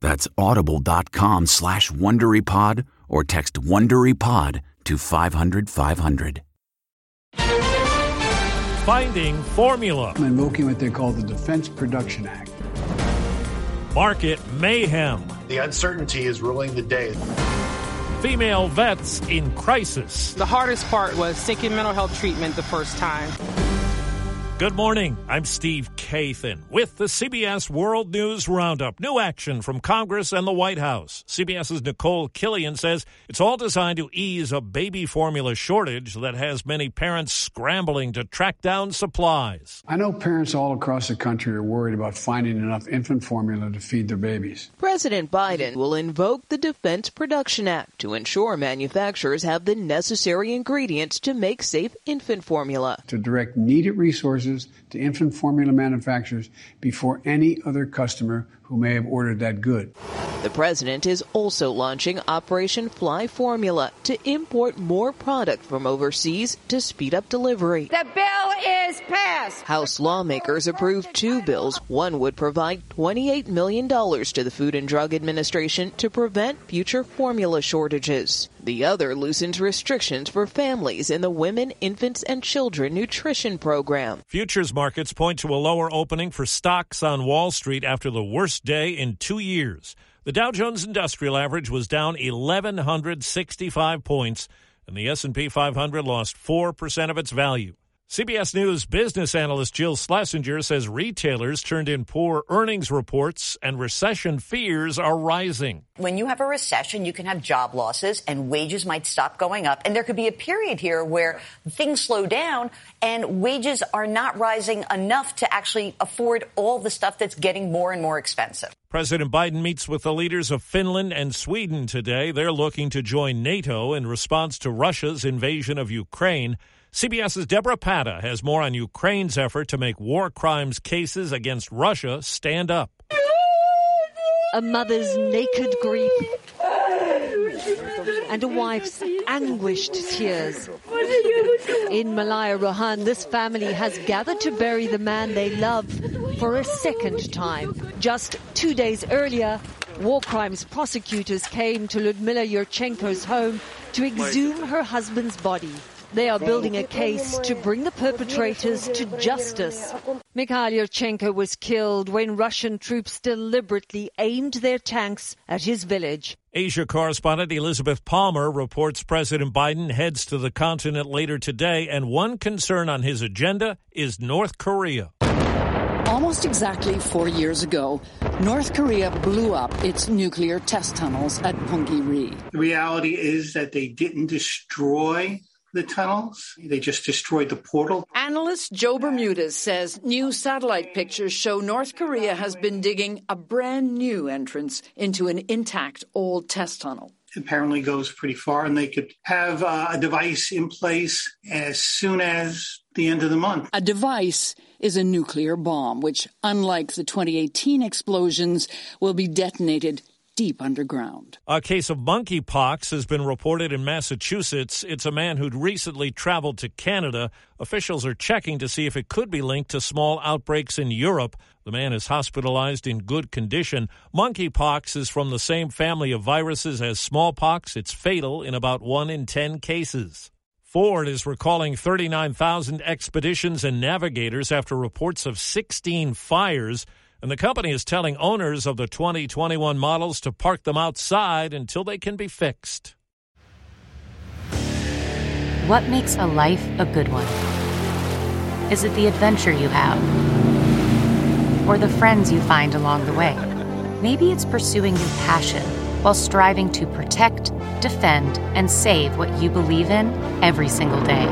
That's audible.com slash WonderyPod or text WonderyPod to 500 500. Finding formula. I'm invoking what they call the Defense Production Act. Market mayhem. The uncertainty is ruling the day. Female vets in crisis. The hardest part was seeking mental health treatment the first time. Good morning. I'm Steve Kathan with the CBS World News Roundup. New action from Congress and the White House. CBS's Nicole Killion says it's all designed to ease a baby formula shortage that has many parents scrambling to track down supplies. I know parents all across the country are worried about finding enough infant formula to feed their babies. President Biden will invoke the Defense Production Act to ensure manufacturers have the necessary ingredients to make safe infant formula. To direct needed resources to infant formula manufacturers before any other customer who may have ordered that good. The president is also launching Operation Fly Formula to import more product from overseas to speed up delivery. The bill is passed. House lawmakers approved two bills. One would provide $28 million to the Food and Drug Administration to prevent future formula shortages. The other loosens restrictions for families in the Women, Infants, and Children Nutrition Program. Futures markets point to a lower opening for stocks on Wall Street after the worst day in two years. The Dow Jones Industrial Average was down 1165 points and the S&P 500 lost 4% of its value. CBS News business analyst Jill Schlesinger says retailers turned in poor earnings reports and recession fears are rising. When you have a recession, you can have job losses and wages might stop going up. And there could be a period here where things slow down and wages are not rising enough to actually afford all the stuff that's getting more and more expensive. President Biden meets with the leaders of Finland and Sweden today. They're looking to join NATO in response to Russia's invasion of Ukraine. CBS's Debora Patta has more on Ukraine's effort to make war crimes cases against Russia stand up. A mother's naked grief and a wife's anguished tears. In Malaya Rohan, this family has gathered to bury the man they love for a second time. Just two days earlier, war crimes prosecutors came to Ludmila Yurchenko's home to exhume her husband's body. They are building a case to bring the perpetrators to justice. Mikhail Yurchenko was killed when Russian troops deliberately aimed their tanks at his village. Asia correspondent Elizabeth Palmer reports President Biden heads to the continent later today, and one concern on his agenda is North Korea. Almost exactly four years ago, North Korea blew up its nuclear test tunnels at Punggye-ri. The reality is that they didn't destroy the tunnels. They just destroyed the portal. Analyst Joe Bermudez says new satellite pictures show North Korea has been digging a brand new entrance into an intact old test tunnel. apparently goes pretty far, and they could have uh, a device in place as soon as the end of the month. A device is a nuclear bomb, which, unlike the 2018 explosions, will be detonated deep underground. A case of monkeypox has been reported in Massachusetts. It's a man who'd recently traveled to Canada. Officials are checking to see if it could be linked to small outbreaks in Europe. The man is hospitalized in good condition. Monkeypox is from the same family of viruses as smallpox. It's fatal in about 1 in 10 cases. Ford is recalling 39,000 expeditions and navigators after reports of 16 fires. And the company is telling owners of the 2021 models to park them outside until they can be fixed. What makes a life a good one? Is it the adventure you have? Or the friends you find along the way? Maybe it's pursuing your passion while striving to protect, defend, and save what you believe in every single day.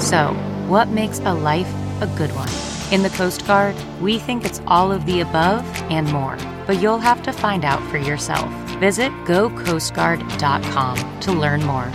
So, what makes a life a good one? In the Coast Guard, we think it's all of the above and more, but you'll have to find out for yourself. Visit gocoastguard.com to learn more.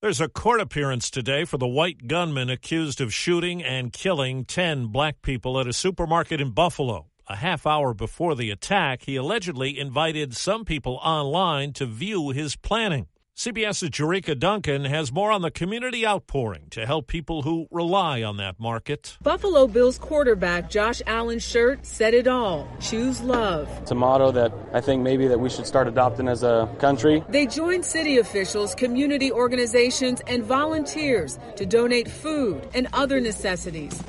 There's a court appearance today for the white gunman accused of shooting and killing 10 black people at a supermarket in Buffalo. A half hour before the attack, he allegedly invited some people online to view his planning. CBS's Jericka Duncan has more on the community outpouring to help people who rely on that market. Buffalo Bills quarterback Josh Allen's shirt said it all. Choose love. It's a motto that I think maybe that we should start adopting as a country. They joined city officials, community organizations, and volunteers to donate food and other necessities,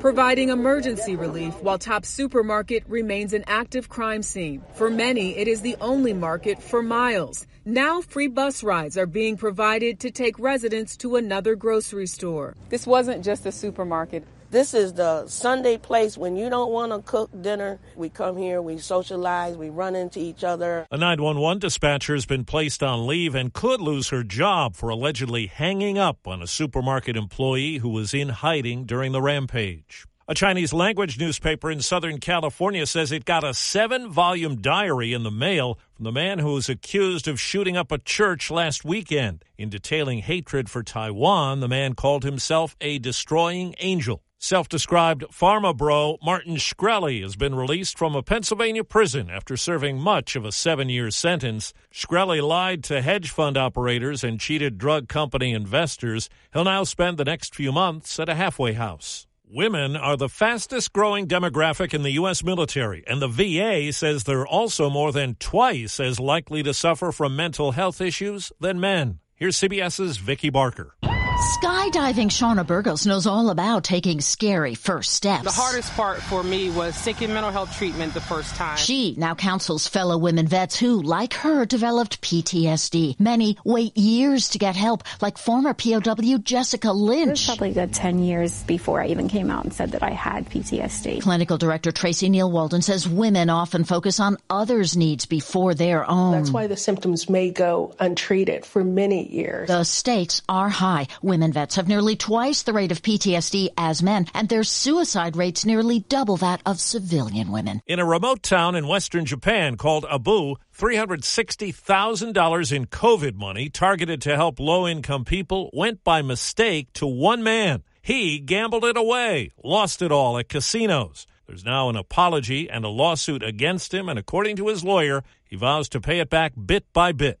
providing emergency relief while Top Supermarket remains an active crime scene. For many, it is the only market for miles. Now, free bus rides are being provided to take residents to another grocery store. This wasn't just a supermarket. This is the Sunday place when you don't want to cook dinner. We come here, we socialize, we run into each other. A 911 dispatcher has been placed on leave and could lose her job for allegedly hanging up on a supermarket employee who was in hiding during the rampage. A Chinese language newspaper in Southern California says it got a seven volume diary in the mail from the man who was accused of shooting up a church last weekend. In detailing hatred for Taiwan, the man called himself a destroying angel. Self described pharma bro Martin Shkreli has been released from a Pennsylvania prison after serving much of a seven year sentence. Shkreli lied to hedge fund operators and cheated drug company investors. He'll now spend the next few months at a halfway house. Women are the fastest growing demographic in the U.S. military, and the VA says they're also more than twice as likely to suffer from mental health issues than men. Here's CBS's Vicki Barker. Skydiving Shauna Burgos knows all about taking scary first steps. The hardest part for me was seeking mental health treatment the first time. She now counsels fellow women vets who, like her, developed PTSD. Many wait years to get help, like former POW Jessica Lynch. It was probably a good 10 years before I even came out and said that I had PTSD. Clinical director Tracy Neal Walden says women often focus on others' needs before their own. That's why the symptoms may go untreated for many years. The stakes are high. Women vets have nearly twice the rate of PTSD as men, and their suicide rates nearly double that of civilian women. In a remote town in western Japan called Abu, $360,000 in COVID money targeted to help low income people went by mistake to one man. He gambled it away, lost it all at casinos. There's now an apology and a lawsuit against him, and according to his lawyer, he vows to pay it back bit by bit.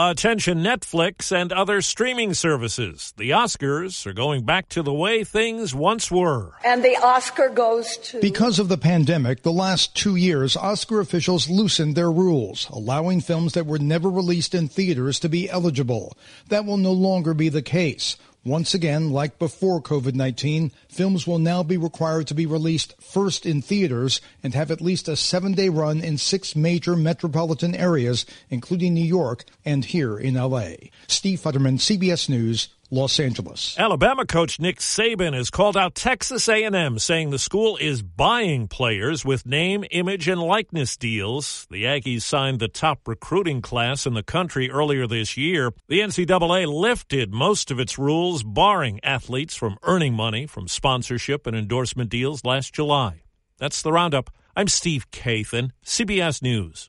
Attention Netflix and other streaming services. The Oscars are going back to the way things once were. And the Oscar goes to. Because of the pandemic, the last two years, Oscar officials loosened their rules, allowing films that were never released in theaters to be eligible. That will no longer be the case. Once again, like before COVID 19, films will now be required to be released first in theaters and have at least a seven day run in six major metropolitan areas, including New York and here in LA. Steve Futterman, CBS News, Los Angeles. Alabama coach Nick Saban has called out Texas A&M saying the school is buying players with name, image and likeness deals. The Aggies signed the top recruiting class in the country earlier this year. The NCAA lifted most of its rules barring athletes from earning money from sponsorship and endorsement deals last July. That's the roundup. I'm Steve Kathan, CBS News.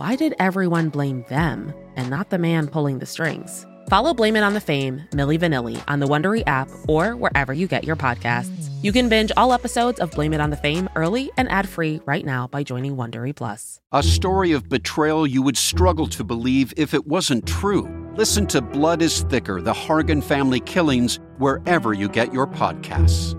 why did everyone blame them and not the man pulling the strings? Follow Blame It on the Fame, Milli Vanilli on the Wondery app or wherever you get your podcasts. You can binge all episodes of Blame It on the Fame early and ad-free right now by joining Wondery Plus. A story of betrayal you would struggle to believe if it wasn't true. Listen to Blood is Thicker: The Hargan Family Killings wherever you get your podcasts.